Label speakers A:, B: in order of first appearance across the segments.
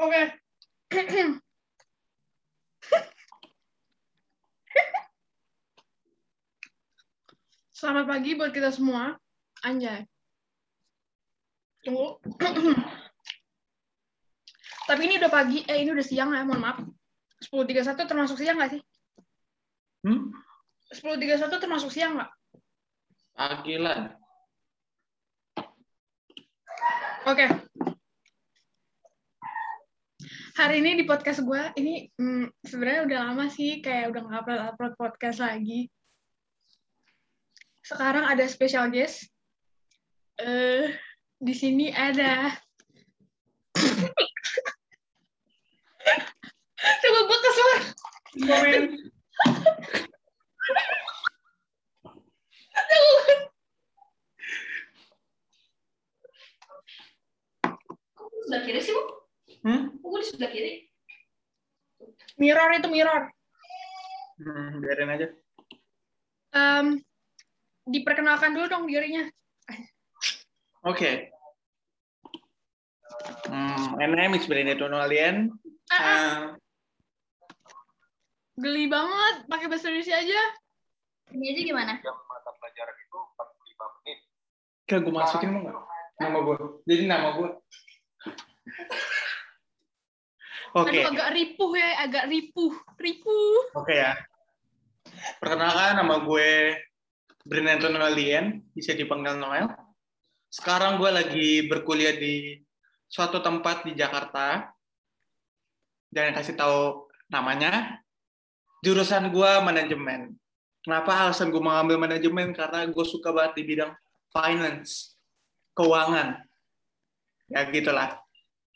A: Oke. Selamat pagi buat kita semua. Anjay. Tunggu. Tapi ini udah pagi, eh ini udah siang ya, mohon maaf. 10.31 termasuk siang nggak sih?
B: Hmm?
A: 10.31 termasuk siang nggak?
B: Pagi lah.
A: Oke. Hari ini di podcast gue, ini hmm, sebenarnya udah lama sih, kayak udah nggak upload upload podcast lagi. Sekarang ada special guest. Eh, di sini ada. Coba gue kesuar.
B: Komen.
C: sebelah kiri sih, Bu?
B: Hmm?
C: Kok di sebelah kiri?
A: Mirror itu mirror.
B: Hmm, biarin aja.
A: Em, diperkenalkan dulu dong dirinya.
B: Oke. Hmm, my name is Benedetto Nolien.
A: Ah, ah,
B: Uh,
A: geli banget, pakai bahasa Indonesia aja.
C: Ini aja gimana?
D: jam mata pelajaran itu 45 menit.
B: Kan gue masukin mau nggak? Nama gue. Jadi nama gue. Oke,
A: Aduh, agak ripuh ya, agak ripuh, ripuh.
B: oke ya. Perkenalkan nama gue Benedetto Nolien, bisa dipanggil Noel. Sekarang gue lagi berkuliah di suatu tempat di Jakarta. Jangan kasih tahu namanya. Jurusan gue manajemen. Kenapa alasan gue mengambil manajemen? Karena gue suka banget di bidang finance, keuangan. Ya gitulah.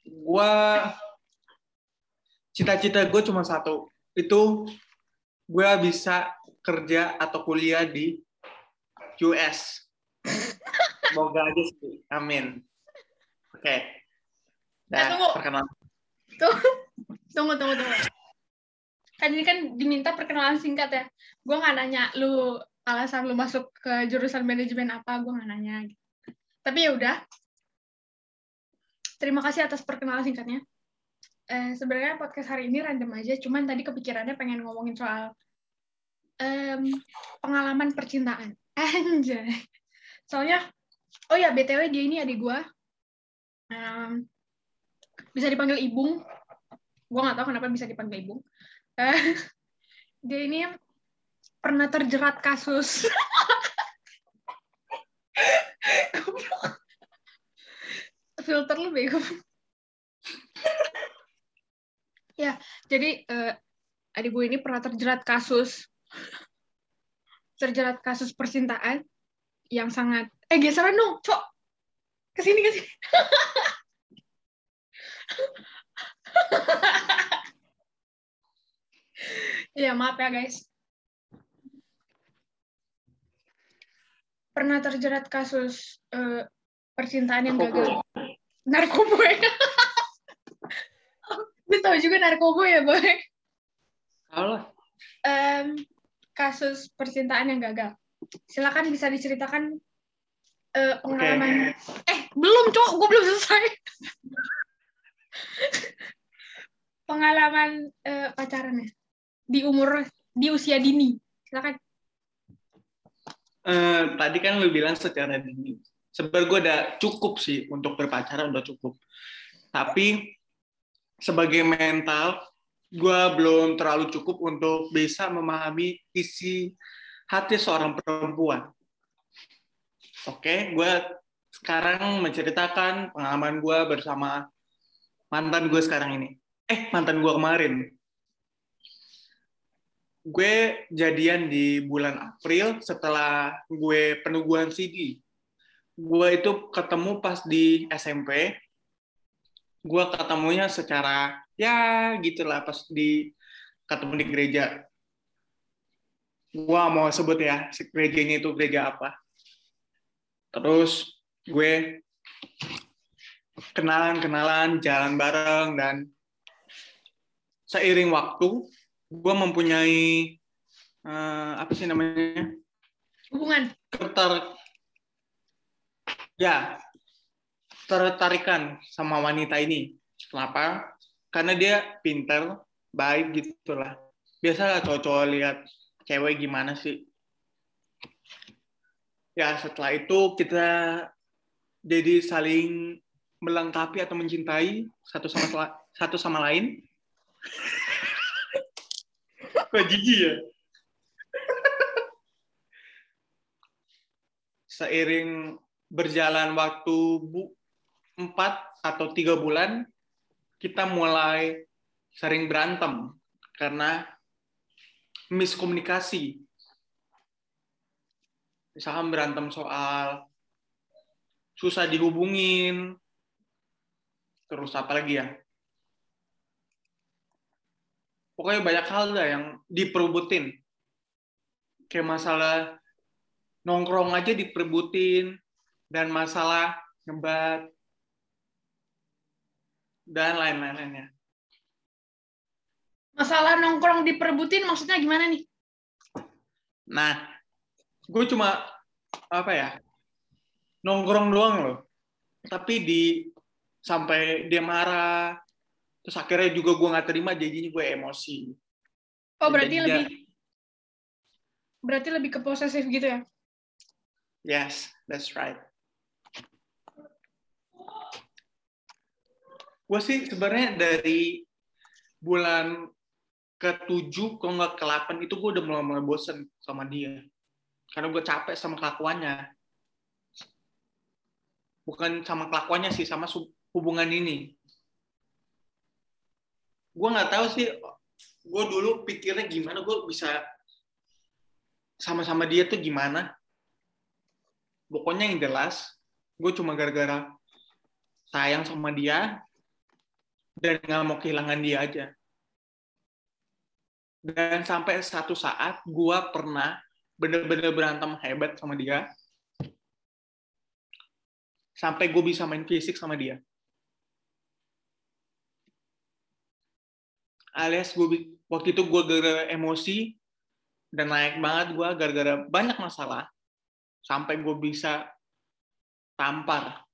B: Gue cita-cita gue cuma satu. Itu gue bisa kerja atau kuliah di US. Semoga aja sih. Amin. Oke.
A: Eh,
B: Nah,
A: tunggu.
B: perkenalan.
A: Tunggu, tunggu, tunggu. Kan ini kan diminta perkenalan singkat ya. Gue nggak nanya lu alasan lu masuk ke jurusan manajemen apa, gue nggak nanya. Tapi ya udah. Terima kasih atas perkenalan singkatnya. Eh, sebenarnya podcast hari ini random aja, cuman tadi kepikirannya pengen ngomongin soal em, pengalaman percintaan. Anjay. Soalnya, oh ya, BTW dia ini adik gue. Em, bisa dipanggil Ibung. Gue nggak tahu kenapa bisa dipanggil Ibung. Eh, dia ini pernah terjerat kasus. Filter lu bego. Ya, jadi eh, adik gue ini pernah terjerat kasus terjerat kasus percintaan yang sangat eh geseran dong, cok. Ke sini ke sini. Ya, maaf ya, guys. Pernah terjerat kasus eh, percintaan yang gagal. Narkoba. Lu tahu juga narkoba ya, Boy?
B: Halo.
A: Em, kasus percintaan yang gagal. Silakan bisa diceritakan eh, pengalaman. Eh, belum, Cok. Gue belum selesai. pengalaman eh, pacarannya di umur di usia dini. Silakan.
B: Eh, tadi kan lu bilang secara dini. Sebenarnya gue udah cukup sih untuk berpacaran udah cukup. Tapi sebagai mental, gue belum terlalu cukup untuk bisa memahami isi hati seorang perempuan. Oke, gue sekarang menceritakan pengalaman gue bersama mantan gue sekarang ini. Eh, mantan gue kemarin. Gue jadian di bulan April setelah gue penuguhan CD. Gue itu ketemu pas di SMP. Gue ketemunya secara ya gitulah pas di ketemu di gereja. Gue mau sebut ya gerejanya itu gereja apa. Terus gue kenalan-kenalan, jalan bareng dan seiring waktu gue mempunyai eh, apa sih namanya
A: Hubungan.
B: keter ya tertarikan sama wanita ini. Kenapa? karena dia pinter baik gitu lah biasalah cowok-cowok lihat cewek gimana sih ya setelah itu kita jadi saling melengkapi atau mencintai satu sama satu sama lain kok jijik ya seiring berjalan waktu bu empat atau tiga bulan kita mulai sering berantem karena miskomunikasi. Misalkan berantem soal susah dihubungin terus apa lagi ya? Pokoknya banyak hal dah yang diperebutin kayak masalah nongkrong aja diperebutin dan masalah ngebat dan lain-lainnya
A: Masalah nongkrong diperebutin maksudnya gimana nih?
B: nah gue cuma apa ya nongkrong doang loh tapi di sampai dia marah terus akhirnya juga gue nggak terima jadinya gue emosi
A: Oh, berarti
B: Jadi
A: lebih
B: dia-
A: berarti lebih ke posesif gitu ya?
B: yes that's right gue sih sebenarnya dari bulan ke-7 kalau nggak ke-8 itu gue udah mulai mulai bosen sama dia. Karena gue capek sama kelakuannya. Bukan sama kelakuannya sih sama hubungan ini. Gue nggak tahu sih gue dulu pikirnya gimana gue bisa sama-sama dia tuh gimana. Pokoknya yang jelas gue cuma gara-gara sayang sama dia dan nggak mau kehilangan dia aja. Dan sampai satu saat gue pernah bener-bener berantem hebat sama dia. Sampai gue bisa main fisik sama dia. Alias gue waktu itu gue gara-gara emosi dan naik banget gue gara-gara banyak masalah sampai gue bisa tampar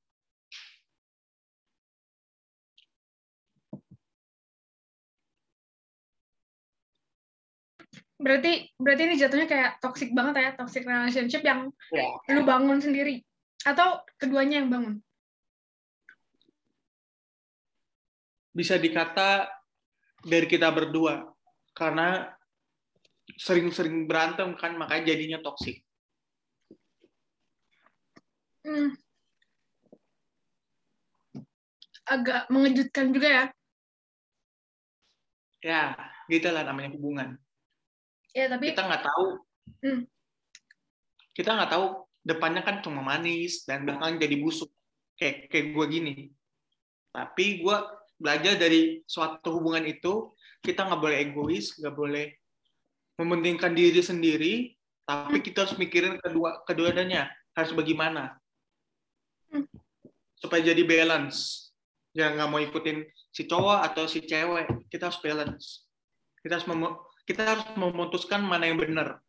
A: Berarti berarti ini jatuhnya kayak toxic banget ya, toxic relationship yang
B: Ya.
A: lu bangun sendiri atau keduanya yang bangun?
B: bisa dikata dari kita berdua karena sering-sering berantem kan makanya jadinya toksik
A: Hmm. Agak mengejutkan juga ya.
B: ya gitu lah namanya hubungan
A: Ya, tapi
B: kita nggak tahu.
A: Hmm.
B: kita nggak tahu depannya kan cuma manis dan belakang jadi busuk. Kayak kayak gue gini. Tapi gue belajar dari suatu hubungan itu kita nggak boleh egois nggak boleh mementingkan diri sendiri tapi kita harus mikirin kedua keduanya harus bagaimana.
A: Hmm.
B: supaya jadi balance. Jangan nggak mau ikutin si cowok atau si cewek kita harus balance. Kita harus kita harus memutuskan mana yang benar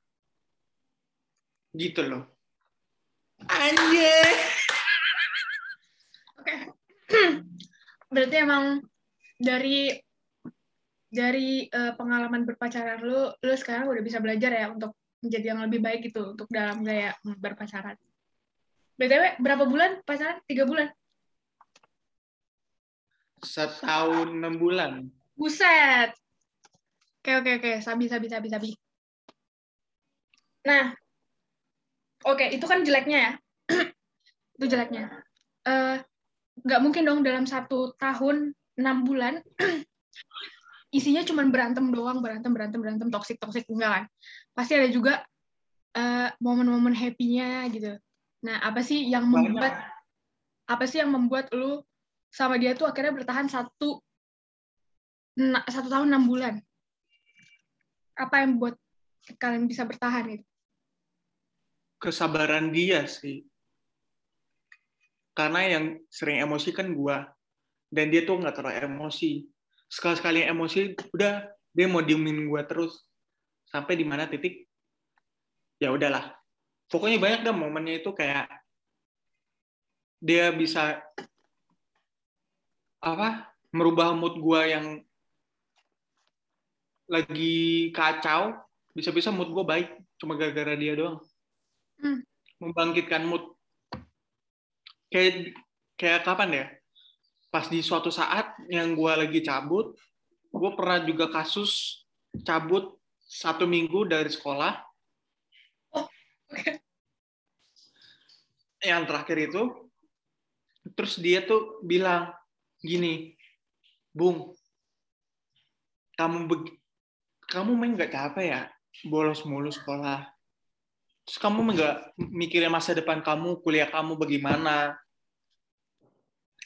B: gitu loh anjir
A: Oke. Berarti emang dari dari eh, pengalaman berpacaran lu, lu sekarang udah bisa belajar ya untuk menjadi yang lebih baik gitu untuk dalam gaya berpacaran. BTW, berapa bulan pacaran? Tiga bulan?
B: setahun enam bulan
A: Buset! Oke, oke, oke. Sabi, sabi, sabi, sabi. Nah, oke, itu kan jeleknya ya. itu jeleknya. Eh, nggak mungkin dong dalam satu tahun, enam bulan, isinya cuma berantem doang, berantem, berantem, berantem, toksik, toksik. Enggak kan? Pasti ada juga eh, momen-momen happy-nya gitu. Nah, apa sih yang
B: Banyak.
A: membuat apa sih yang membuat lu sama dia tuh akhirnya bertahan satu satu tahun enam bulan apa yang membuat kalian bisa bertahan gitu?
B: Kesabaran dia sih. Karena yang sering emosi kan gua. Dan dia tuh nggak terlalu emosi. Sekali sekali emosi udah dia mau diemin gua terus. Sampai di mana titik ya udahlah. Pokoknya banyak dah momennya itu kayak dia bisa apa merubah mood gue yang lagi kacau bisa-bisa mood gue baik cuma gara-gara dia doang
A: Hmm.
B: membangkitkan mood kayak kayak kapan ya pas di suatu saat yang gue lagi cabut gue pernah juga kasus cabut satu minggu dari sekolah
A: oke.
B: yang terakhir itu terus dia tuh bilang gini bung kamu kamu main nggak capek ya? Bolos mulu sekolah. Terus kamu nggak mikirin masa depan kamu kuliah kamu bagaimana?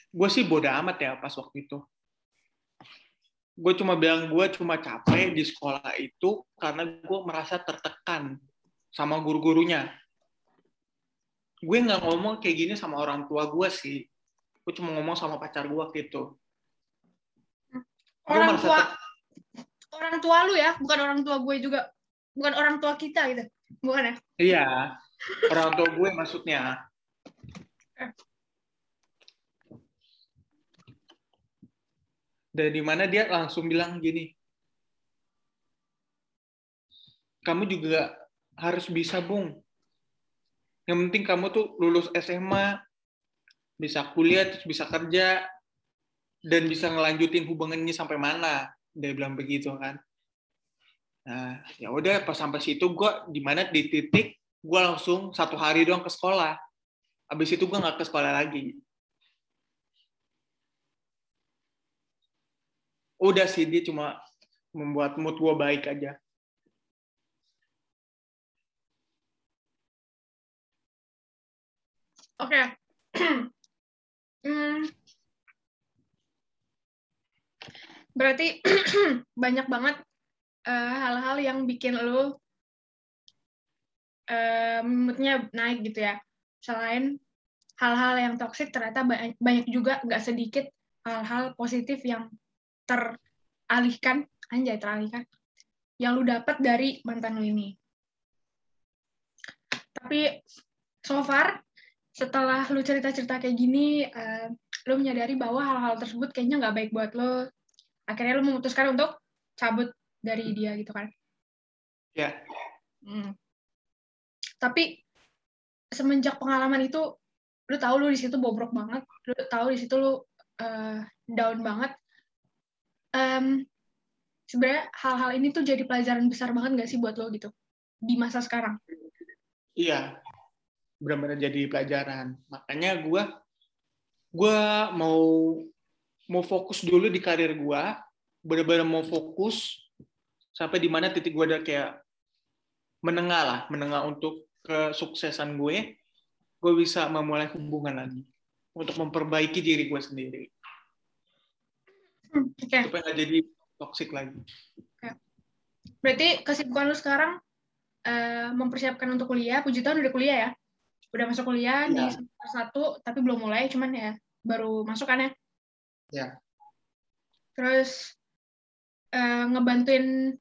B: Gue sih bodoh amat ya pas waktu itu. Gue cuma bilang gue cuma capek di sekolah itu karena gue merasa tertekan sama guru-gurunya. Gue nggak ngomong kayak gini sama orang tua gue sih. Gue cuma ngomong sama pacar gue gitu
A: Orang tua orang tua lu ya, bukan orang tua gue juga. Bukan orang tua kita gitu. Bukan ya?
B: iya orang tua gue maksudnya dari mana dia langsung bilang gini kamu juga harus bisa bung yang penting kamu tuh lulus SMA bisa kuliah terus bisa kerja dan bisa ngelanjutin hubungannya sampai mana dia bilang begitu kan nah ya udah pas sampai situ gue di mana di titik gue langsung satu hari doang ke sekolah habis itu gue nggak ke sekolah lagi udah sih dia cuma membuat mood gue baik aja
A: Oke. Hmm. Berarti banyak banget eh, hal-hal yang bikin lu eh, moodnya naik gitu ya. Selain hal-hal yang toksik, ternyata ba- banyak juga nggak sedikit hal-hal positif yang teralihkan, anjay teralihkan, yang lu dapat dari mantan lu ini. Tapi so far setelah lu cerita-cerita kayak gini, eh, lu menyadari bahwa hal-hal tersebut kayaknya nggak baik buat lu. Akhirnya lu memutuskan untuk cabut dari dia gitu kan.
B: ya
A: Hmm. Tapi semenjak pengalaman itu, lu tahu lu di situ bobrok banget, lu tahu di situ lu eh, down banget. Em, Sebenarnya hal-hal ini tuh jadi pelajaran besar banget nggak sih buat lo gitu di masa sekarang?
B: Iya, benar-benar jadi pelajaran. Makanya gue gue mau mau fokus dulu di karir gue, benar-benar mau fokus sampai di mana titik gue ada kayak menengah lah, menengah untuk kesuksesan gue, gue bisa memulai hubungan lagi untuk memperbaiki diri gue sendiri
A: Hmm, Oke,
B: supaya nggak jadi toksik lagi.
A: berarti kesibukan lu sekarang eh, mempersiapkan untuk kuliah. Puji Tuhan udah kuliah ya, udah masuk kuliah di
B: Iya.
A: semester satu, tapi belum mulai, cuman ya baru masuk kan ya.
B: Ya.
A: Terus eh, ngebantuin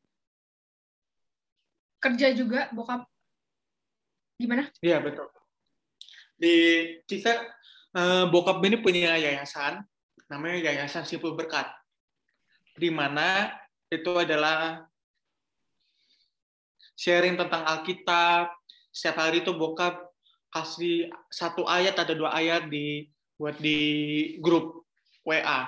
A: kerja juga bokap. Gimana?
B: Iya betul. Di kita eh, bokap ini punya yayasan, namanya Yayasan Simpul Berkat, di mana itu adalah sharing tentang Alkitab. Setiap hari itu bokap kasih satu ayat atau dua ayat di buat di grup WA.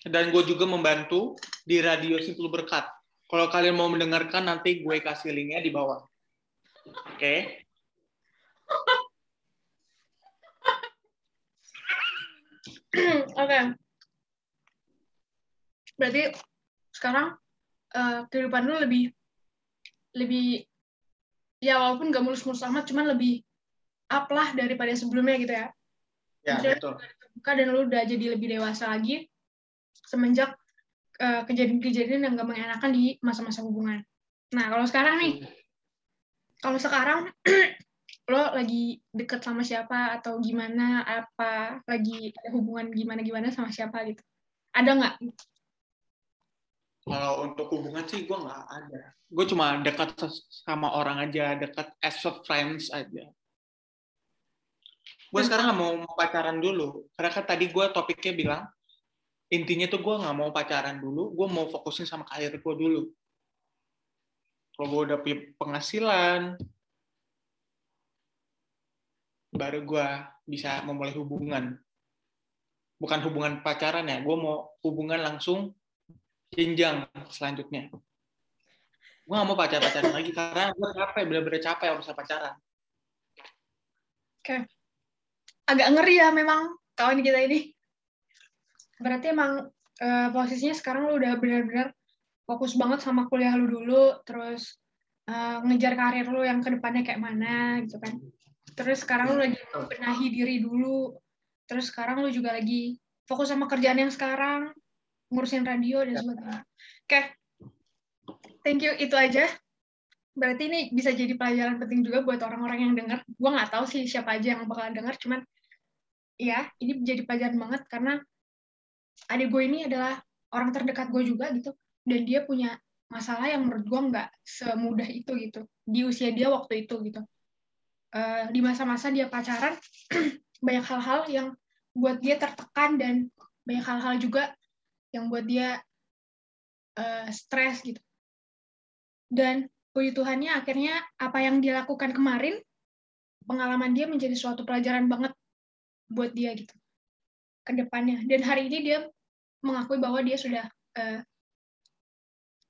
B: Dan gue juga membantu di radio Simpul Berkat. Kalau kalian mau mendengarkan nanti gue kasih linknya di bawah. Oke.
A: Oke. Berarti sekarang eh, kehidupan lu lebih lebih ya walaupun gak mulus-mulus amat, cuman lebih up lah daripada sebelumnya gitu ya.
B: Ya,
A: Jadi,
B: betul.
A: Buka dan lu udah jadi lebih dewasa lagi semenjak eh, kejadian-kejadian yang gak mengenakan di masa-masa hubungan. Nah, kalau sekarang nih, kalau sekarang lo lagi deket sama siapa atau gimana apa lagi ada hubungan gimana gimana sama siapa gitu ada nggak
B: Kalau untuk hubungan sih gue nggak ada. Gue cuma dekat sama orang aja, dekat as a friends aja. Gue sekarang nggak mau pacaran dulu, karena kan tadi gue topiknya bilang intinya tuh gue nggak mau pacaran dulu, gue mau fokusin sama karir gue dulu. Kalau gue udah punya penghasilan, baru gue bisa memulai hubungan. Bukan hubungan pacaran ya, gue mau hubungan langsung jenjang selanjutnya. Gue gak mau pacar-pacaran lagi karena gue capek, bener-bener capek sama pacaran.
A: Agak ngeri ya memang kawan kita ini. Berarti emang eh, posisinya sekarang lu udah benar-benar fokus banget sama kuliah lu dulu, terus eh, ngejar karir lu yang ke depannya kayak mana gitu kan. Terus sekarang lu lagi membenahi diri dulu. Terus sekarang lu juga lagi fokus sama kerjaan yang sekarang, ngurusin radio dan sebagainya. Oke, thank you itu aja. Berarti ini bisa jadi pelajaran penting juga buat orang-orang yang dengar. Gua nggak tahu sih siapa aja yang bakalan dengar, cuman ya ini jadi pelajaran banget karena adik gue ini adalah orang terdekat gue juga gitu. Dan dia punya masalah yang menurut gue nggak semudah itu gitu. Di usia dia waktu itu gitu. Eh, di masa-masa dia pacaran banyak hal-hal yang buat dia tertekan dan banyak hal-hal juga yang buat dia eh, stres gitu. Dan puji Tuhannya akhirnya apa yang dia lakukan kemarin pengalaman dia menjadi suatu pelajaran banget buat dia gitu ke depannya. Dan hari ini dia mengakui bahwa dia sudah eh,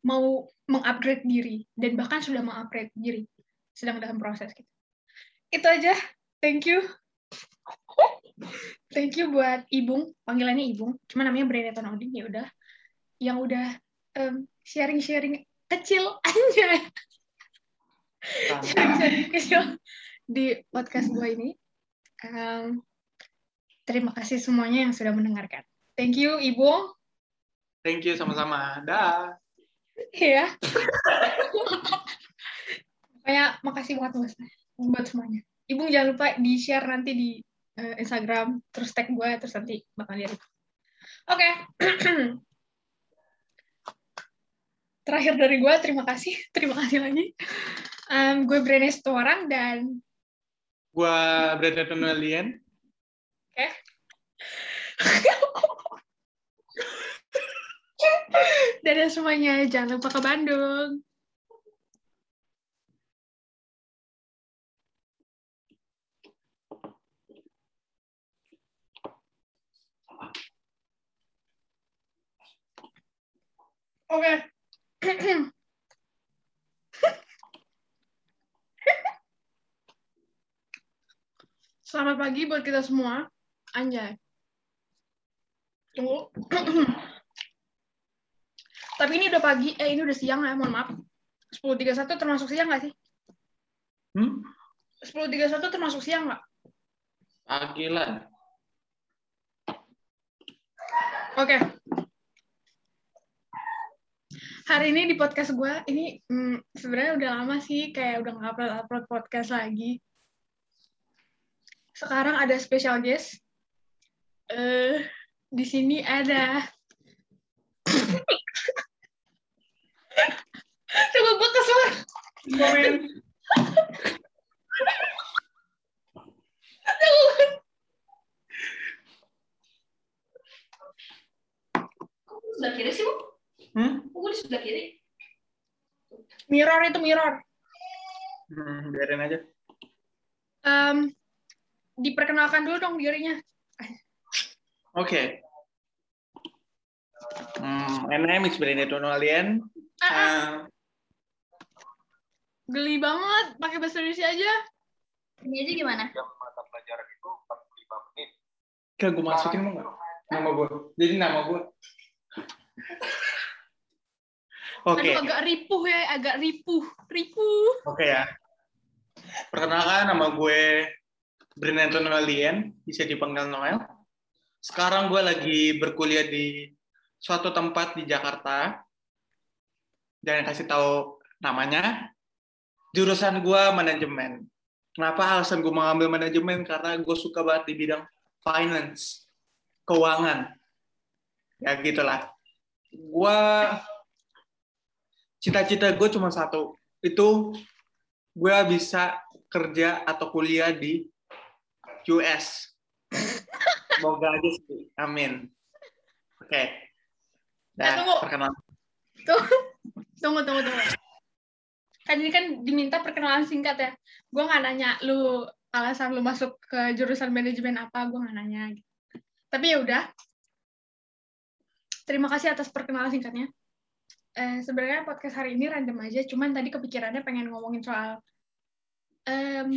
A: mau mengupgrade diri dan bahkan sudah mengupgrade diri sedang dalam proses gitu. Itu aja. Thank you. Thank you buat Ibung. Panggilannya Ibung. Cuma namanya Brenda Tonoding ya udah. Yang udah em, sharing-sharing kecil aja kecil di podcast gue ini Em, terima kasih semuanya yang sudah mendengarkan thank you Ibung
B: Thank you sama-sama. Dah.
A: Iya. Kayak makasih banget mas buat semuanya. Ibu jangan lupa di share nanti di eh, Instagram, terus tag gue, terus nanti bakal lihat. Oke. Terakhir dari gue, terima kasih. Terima kasih lagi. Em, gue Brene Setoran dan
B: Gua Brandon Tonalian.
A: dadah semuanya. Jangan lupa ke Bandung. Oke. Selamat pagi buat kita semua. Anjay. Tunggu. Tapi ini udah pagi, eh ini udah siang ya, mohon maaf. 10.31 termasuk siang nggak sih?
B: Hmm?
A: 10.31 termasuk siang nggak?
B: Pagi lah.
A: Oke. Hari ini di podcast gue, ini hmm, sebenarnya udah lama sih, kayak udah nggak upload-upload podcast lagi. Sekarang ada special guest. Eh, di sini ada... Coba gue kesuar.
B: Komen.
C: Sebelah kiri sih, Bu?
B: Hmm?
C: Kok gue di sebelah kiri?
A: Mirror itu mirror.
B: Hmm, biarin aja.
A: Em, diperkenalkan dulu dong dirinya.
B: Oke. Hmm, my name is Brandon Tonalian.
A: Ah, ah,
B: Uh,
A: geli banget, pakai bahasa Indonesia aja.
C: Ini aja gimana?
D: Jam mata pelajaran itu 45 menit.
B: Kan gue masukin mau nggak? Nama gue. Jadi nama gue. Oke.
A: Aduh, agak ripuh ya, agak ripuh, ripuh.
B: Oke ya. Perkenalkan nama gue Brandon Tonalian, bisa dipanggil Noel. Sekarang gue lagi berkuliah di suatu tempat di Jakarta. Jangan kasih tahu namanya. Jurusan gue manajemen. Kenapa alasan gue mengambil manajemen? Karena gue suka banget di bidang finance, keuangan. Ya gitulah. Gue cita-cita gue cuma satu. Itu gue bisa kerja atau kuliah di US. Semoga aja sih. Amin. Oke.
A: Eh,
B: Dah,
A: tunggu.
B: perkenalan.
A: Tunggu, tunggu, tunggu. Kan ini kan diminta perkenalan singkat ya. Gue nggak nanya lu alasan lu masuk ke jurusan manajemen apa, gue nggak nanya. Tapi ya udah. Terima kasih atas perkenalan singkatnya. Eh, sebenarnya podcast hari ini random aja, cuman tadi kepikirannya pengen ngomongin soal em,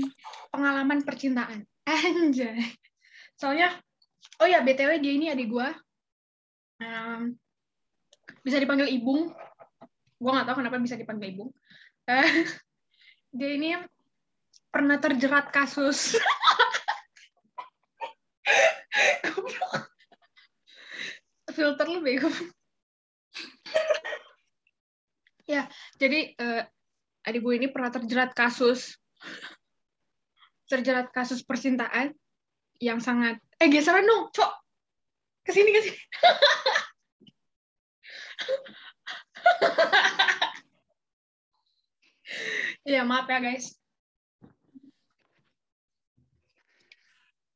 A: pengalaman percintaan. Anjay. Soalnya, oh ya, BTW dia ini adik gue. Em, bisa dipanggil Ibung. Gue nggak tahu kenapa bisa dipanggil Ibung. Eh, dia ini pernah terjerat kasus. Filter lu bego. ya, jadi eh, adik gue ini pernah terjerat kasus terjerat kasus percintaan yang sangat eh geseran dong, cok. Ke sini ke sini. Ya, maaf ya, guys.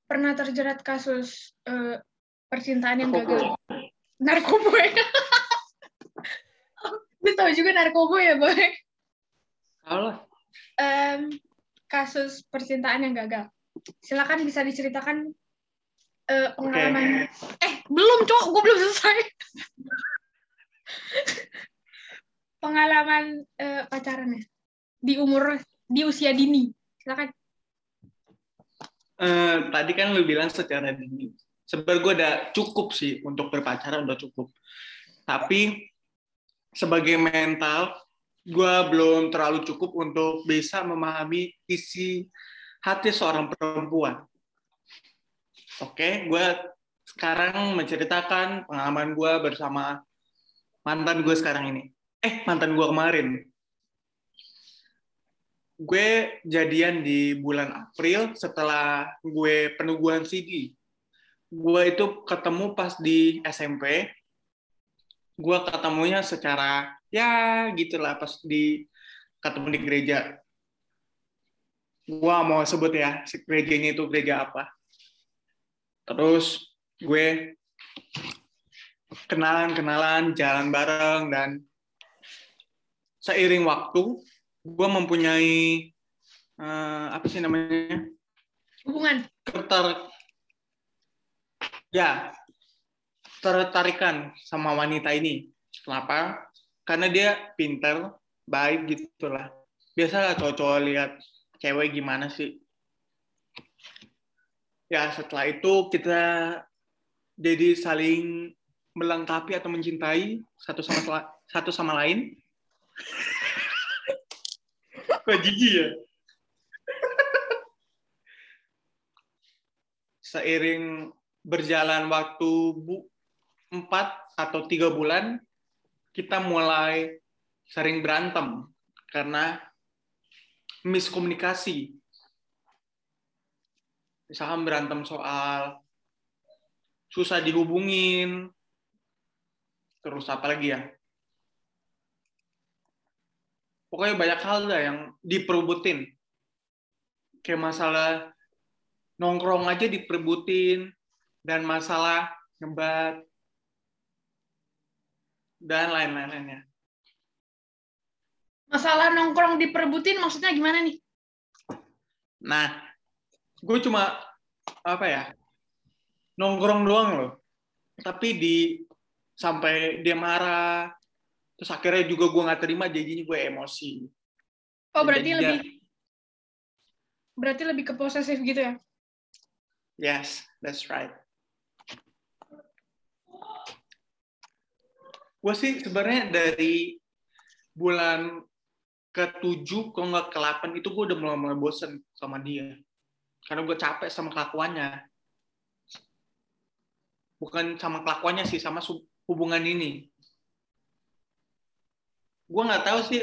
A: Pernah terjerat kasus eh, percintaan yang gagal. Narkoba ya. Lu tahu juga narkoba ya, Boy?
B: Halo.
A: Em, kasus percintaan yang gagal. Silakan bisa diceritakan eh, pengalaman. Eh, belum, Cok. Gue belum selesai. pengalaman eh, pacarannya di umur di usia dini. Silakan.
B: Eh, tadi kan lu bilang secara dini. Sebenarnya gue udah cukup sih untuk berpacaran udah cukup. Tapi sebagai mental, gue belum terlalu cukup untuk bisa memahami isi hati seorang perempuan. Oke, gue sekarang menceritakan pengalaman gue bersama mantan gue sekarang ini. Eh, mantan gue kemarin. Gue jadian di bulan April setelah gue penuguhan CD. Gue itu ketemu pas di SMP. Gue ketemunya secara ya gitulah pas di ketemu di gereja. Gue mau sebut ya si gerejanya itu gereja apa. Terus gue kenalan-kenalan, jalan bareng dan seiring waktu gue mempunyai eh, apa sih namanya
A: Hubungan.
B: keter ya tertarikan sama wanita ini kenapa karena dia pinter baik gitulah. Biasalah cowok-cowok lihat cewek gimana sih. Ya setelah itu kita jadi saling melengkapi atau mencintai satu sama satu sama lain. Kok jijik ya? Seiring berjalan waktu bu, empat atau tiga bulan, kita mulai sering berantem karena miskomunikasi. Misalkan berantem soal susah dihubungin, terus apa lagi ya? Pokoknya banyak hal lah yang diperebutin. Kayak masalah nongkrong aja diperebutin, dan masalah ngebat, dan lain-lainnya.
A: Masalah nongkrong diperebutin maksudnya gimana nih?
B: Nah, gue cuma apa ya nongkrong doang loh, tapi di sampai dia marah, terus akhirnya juga gue nggak terima, jadinya gue emosi.
A: Oh, berarti
B: Jadi
A: lebih berarti lebih ke posesif gitu ya?
B: Yes, that's right. Gue sih sebenarnya dari bulan ke-7 kalau nggak ke-8 itu gue udah mulai-mulai bosen sama dia. Karena gue capek sama kelakuannya. Bukan sama kelakuannya sih, sama hubungan ini. Gue nggak tahu sih,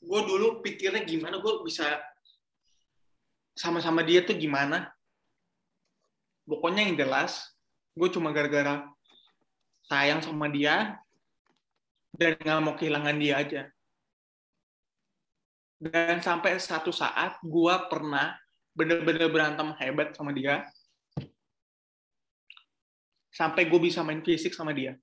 B: gue dulu pikirnya gimana gue bisa sama-sama dia tuh gimana. Pokoknya yang jelas, gue cuma gara-gara sayang sama dia, dan nggak mau kehilangan dia aja. Dan sampai satu saat gue pernah bener-bener berantem hebat sama dia. sampai gue bisa main fisik sama dia.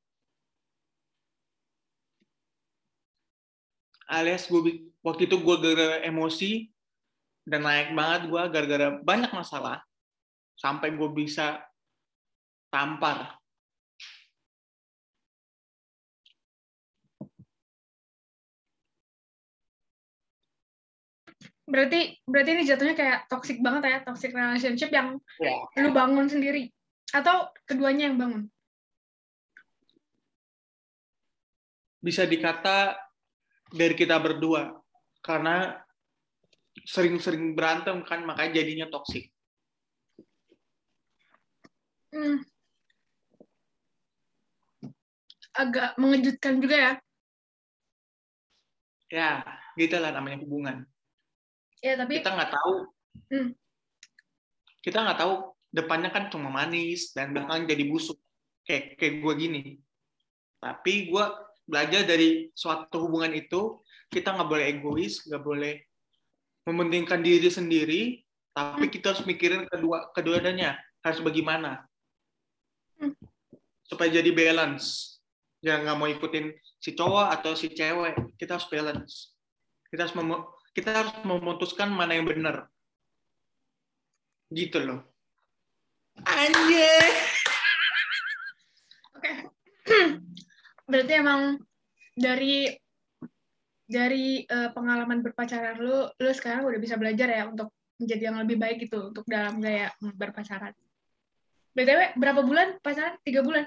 B: Alias gue waktu itu gue gara-gara emosi dan naik banget gue gara-gara banyak masalah sampai gue bisa tampar.
A: Berarti berarti ini jatuhnya kayak toxic banget ya, toxic relationship yang
B: Ya.
A: lu bangun sendiri atau keduanya yang bangun?
B: Bisa dikata dari kita berdua karena sering-sering berantem kan makanya jadinya toksik.
A: Hmm. Agak mengejutkan juga ya.
B: Ya, gitu lah namanya hubungan.
A: Ya, tapi
B: Kita nggak tahu.
A: Hmm.
B: Kita nggak tahu depannya kan cuma manis dan belakang jadi busuk kayak kayak gue gini. Tapi gue belajar dari suatu hubungan itu kita nggak boleh egois, nggak boleh mementingkan diri sendiri, tapi kita harus mikirin kedua keduanya harus bagaimana
A: Hmm.
B: supaya jadi balance. Jangan nggak mau ikutin si cowok atau si cewek, kita harus balance. Kita harus mem- kita harus memutuskan mana yang benar. Gitu loh. Anjir.
A: Oke. Berarti emang dari dari eh, pengalaman berpacaran lu, lu sekarang udah bisa belajar ya untuk menjadi yang lebih baik gitu untuk dalam gaya berpacaran. BTW berapa bulan pacaran? Tiga bulan.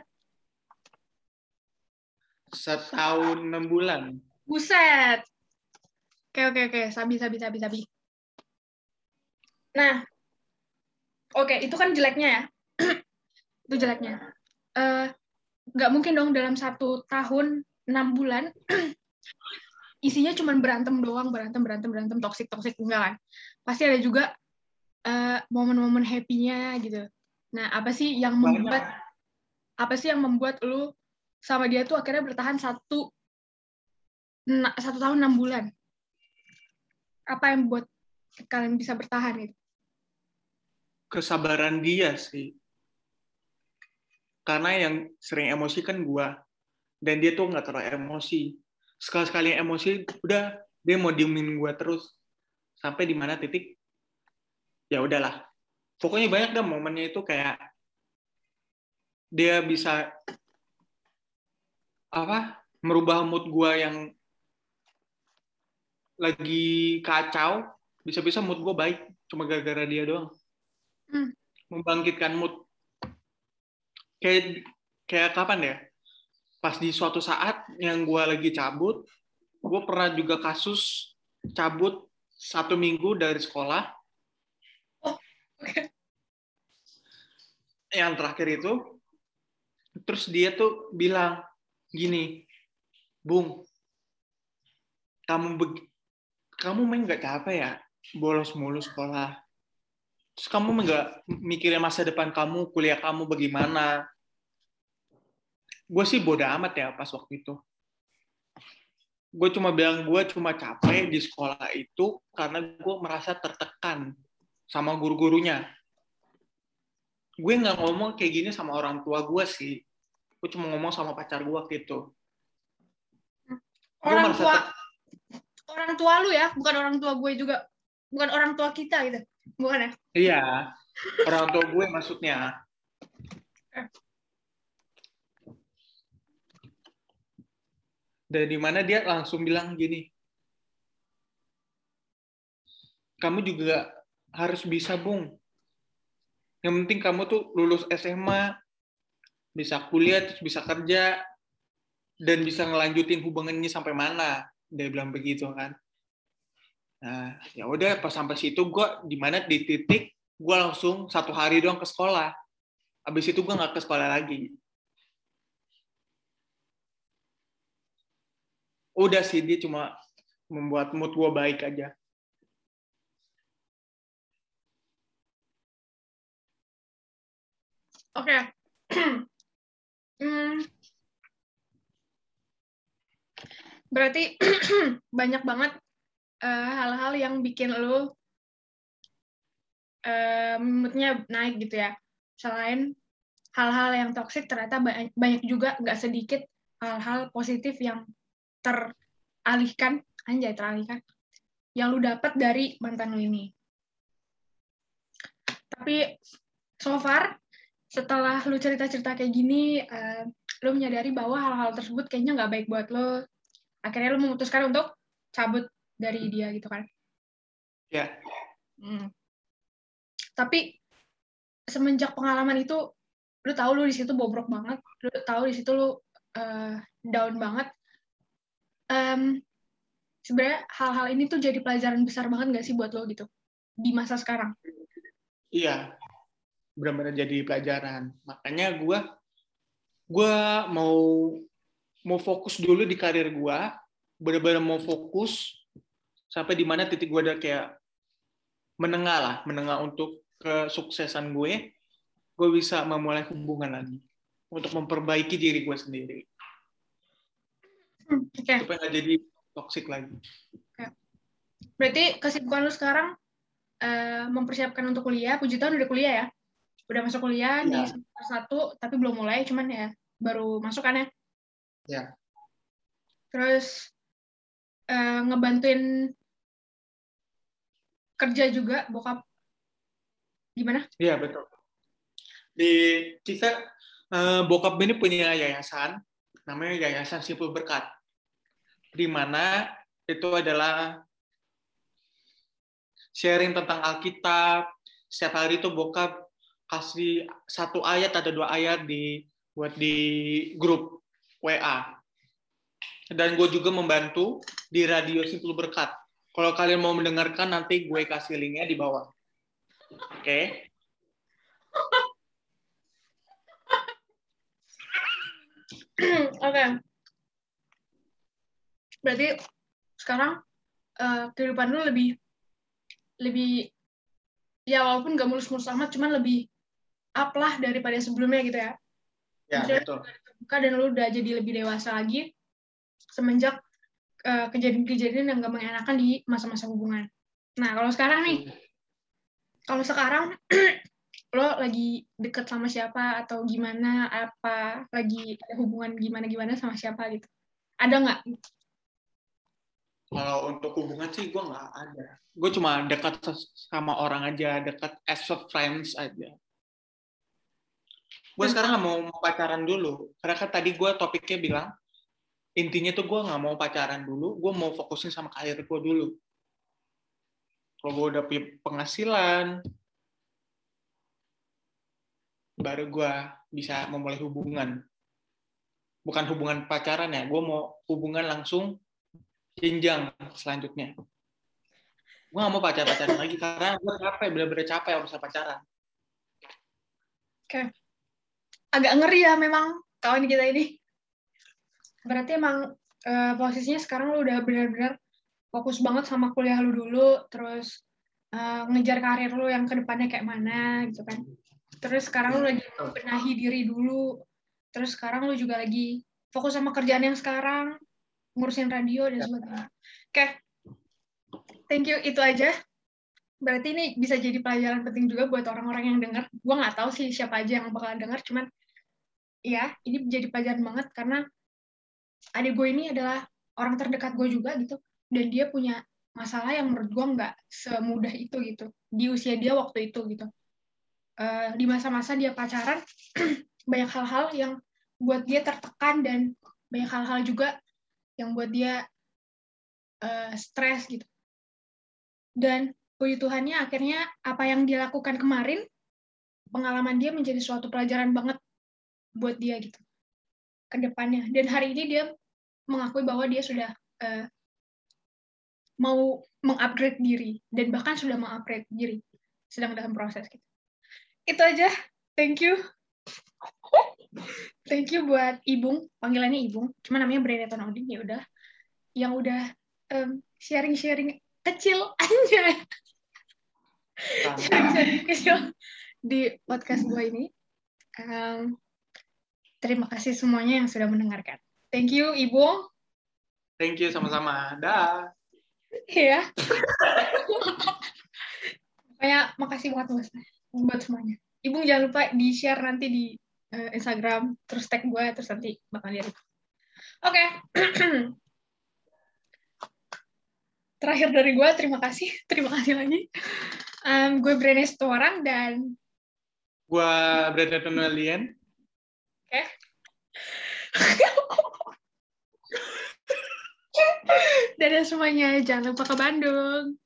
B: Setahun enam bulan.
A: Buset. Oke oke oke, sabi sabi sabi sabi. Nah, oke itu kan jeleknya ya. itu jeleknya. Eh, nggak mungkin dong dalam satu tahun enam bulan isinya cuma berantem doang, berantem berantem berantem toksik toksik enggak kan? Pasti ada juga eh, momen-momen happy-nya gitu. Nah, apa sih yang
B: Banyak.
A: membuat apa sih yang membuat lu sama dia tuh akhirnya bertahan satu na- satu tahun enam bulan? Apa yang buat kalian bisa bertahan gitu?
B: Kesabaran dia sih. Karena yang sering emosi kan gua. Dan dia tuh nggak terlalu emosi. Sekali-sekali emosi, udah dia mau diemin gua terus. Sampai di mana titik, ya udahlah. Pokoknya banyak dah momennya itu kayak dia bisa apa merubah mood gua yang lagi kacau bisa-bisa mood gue baik cuma gara-gara dia doang
A: Hmm.
B: membangkitkan mood kayak kayak kapan ya pas di suatu saat yang gue lagi cabut gue pernah juga kasus cabut satu minggu dari sekolah
A: Oke.
B: yang terakhir itu terus dia tuh bilang gini bung kamu kamu main nggak capek ya? Bolos mulu sekolah. Terus kamu nggak mikirin masa depan kamu kuliah kamu bagaimana? Gue sih bodoh amat ya pas waktu itu. Gue cuma bilang gue cuma capek di sekolah itu karena gue merasa tertekan sama guru-gurunya. Gue nggak ngomong kayak gini sama orang tua gue sih. Gue cuma ngomong sama pacar gue gitu Gue
A: Orang tua orang tua lu ya, bukan orang tua gue juga. Bukan orang tua kita gitu. Bukan ya?
B: Iya, orang tua gue maksudnya. Dan di mana dia langsung bilang gini, kamu juga harus bisa, Bung. Yang penting kamu tuh lulus SMA, bisa kuliah, terus bisa kerja, dan bisa ngelanjutin hubungannya sampai mana. Dia bilang begitu kan. Nah, ya udah pas sampai situ gue di mana di titik gue langsung satu hari doang ke sekolah. Habis itu gue nggak ke sekolah lagi. Udah sih dia cuma membuat mood gue baik aja.
A: Oke. Hmm. Berarti banyak banget eh, hal-hal yang bikin lu eh, moodnya naik gitu ya. Selain hal-hal yang toksik ternyata ba- banyak juga nggak sedikit hal-hal positif yang teralihkan anjay teralihkan yang lu dapat dari mantan lu ini tapi so far setelah lu cerita-cerita kayak gini eh, lu menyadari bahwa hal-hal tersebut kayaknya nggak baik buat lo akhirnya lu memutuskan untuk cabut dari dia gitu kan
B: Ya.
A: Hmm. tapi semenjak pengalaman itu lu tahu lu di situ bobrok banget lu tahu di situ lu eh, down banget Em, sebenarnya hal-hal ini tuh jadi pelajaran besar banget nggak sih buat lo gitu di masa sekarang
B: Iya, benar-benar jadi pelajaran. Makanya gue gue mau mau fokus dulu di karir gue, benar-benar mau fokus sampai di mana titik gue udah kayak menengah lah, menengah untuk kesuksesan gue, gue bisa memulai hubungan lagi untuk memperbaiki diri gue sendiri.
A: Hmm, oke.
B: Supaya nggak jadi toxic lagi.
A: berarti kesibukan lu sekarang eh, mempersiapkan untuk kuliah puji Tuhan udah kuliah ya? Udah masuk kuliah di
B: Iya.
A: semester satu tapi belum mulai cuman ya baru masuk kan ya
B: Ya.
A: terus eh, ngebantuin kerja juga bokap gimana
B: Iya betul. Di kita eh, bokap ini punya yayasan, namanya Yayasan Simpul Berkat, di mana itu adalah sharing tentang Alkitab. Setiap hari itu bokap kasih satu ayat atau dua ayat di buat di grup WA. Dan gue juga membantu di radio Simpul Berkat. Kalau kalian mau mendengarkan nanti gue kasih linknya di bawah. Oke.
A: Oke. Berarti sekarang eh, kehidupan lu lebih lebih ya walaupun gak mulus-mulus amat, cuman lebih up lah daripada sebelumnya gitu ya.
B: Ya,
A: Maksudnya
B: betul.
A: terbuka dan lu udah jadi lebih dewasa lagi semenjak eh, kejadian-kejadian yang gak mengenakan di masa-masa hubungan. Nah, kalau sekarang nih, kalau sekarang lo lagi deket sama siapa atau gimana apa lagi ada hubungan gimana gimana sama siapa gitu ada nggak
B: Kalau untuk hubungan sih gue nggak ada. Gue cuma dekat sama orang aja, dekat as a friends aja. Gue
A: Hmm.
B: sekarang nggak mau pacaran dulu, karena kan tadi gue topiknya bilang intinya tuh gue nggak mau pacaran dulu, gue mau fokusin sama karir gue dulu. Kalau gue udah punya penghasilan, baru gue bisa memulai hubungan. Bukan hubungan pacaran ya, gue mau hubungan langsung jenjang selanjutnya. Gue gak mau pacar-pacaran lagi karena gue capek, bener-bener capek harus pacaran.
A: Agak ngeri ya memang kawan kita ini. Berarti emang eh, posisinya sekarang lu udah benar-benar fokus banget sama kuliah lu dulu terus eh, ngejar karir lu yang ke depannya kayak mana gitu kan. Terus sekarang lu lagi benahi diri dulu terus sekarang lu juga lagi fokus sama kerjaan yang sekarang ngurusin radio dan sebagainya. Oke. Thank you itu aja. Berarti ini bisa jadi pelajaran penting juga buat orang-orang yang dengar gue nggak tahu sih siapa aja yang bakal dengar cuman ya ini menjadi pelajaran banget karena adik gue ini adalah orang terdekat gue juga gitu. Dan dia punya masalah yang menurut gue nggak semudah itu gitu. Di usia dia waktu itu gitu. Eh, di masa-masa dia pacaran banyak hal-hal yang buat dia tertekan dan banyak hal-hal juga yang buat dia eh, stres gitu. Dan puji Tuhannya akhirnya apa yang dia lakukan kemarin pengalaman dia menjadi suatu pelajaran banget buat dia gitu. Ke depannya. Dan hari ini dia mengakui bahwa dia sudah eh, mau mengupgrade diri. Dan bahkan sudah mengupgrade diri. Sedang dalam proses gitu. Itu aja. Thank you. Thank you buat Ibung. Panggilannya Ibung. Cuma namanya Breneton Odin ya udah. Yang udah sharing-sharing kecil aja. Sharing-sharing kecil di podcast gue ini. Em, terima kasih semuanya yang sudah mendengarkan thank you Ibung
B: Thank you sama-sama. Dah.
A: ya Pokoknya makasih banget buat, buat semuanya. Ibu jangan lupa di-share nanti di eh, Instagram, terus tag gue, terus nanti bakal lihat. Oke. Terakhir dari gue, terima kasih. Terima kasih lagi. Em, gue Brene Storang dan
B: Gue Brandon Noelian.
A: Dadah semuanya. Jangan lupa ke Bandung.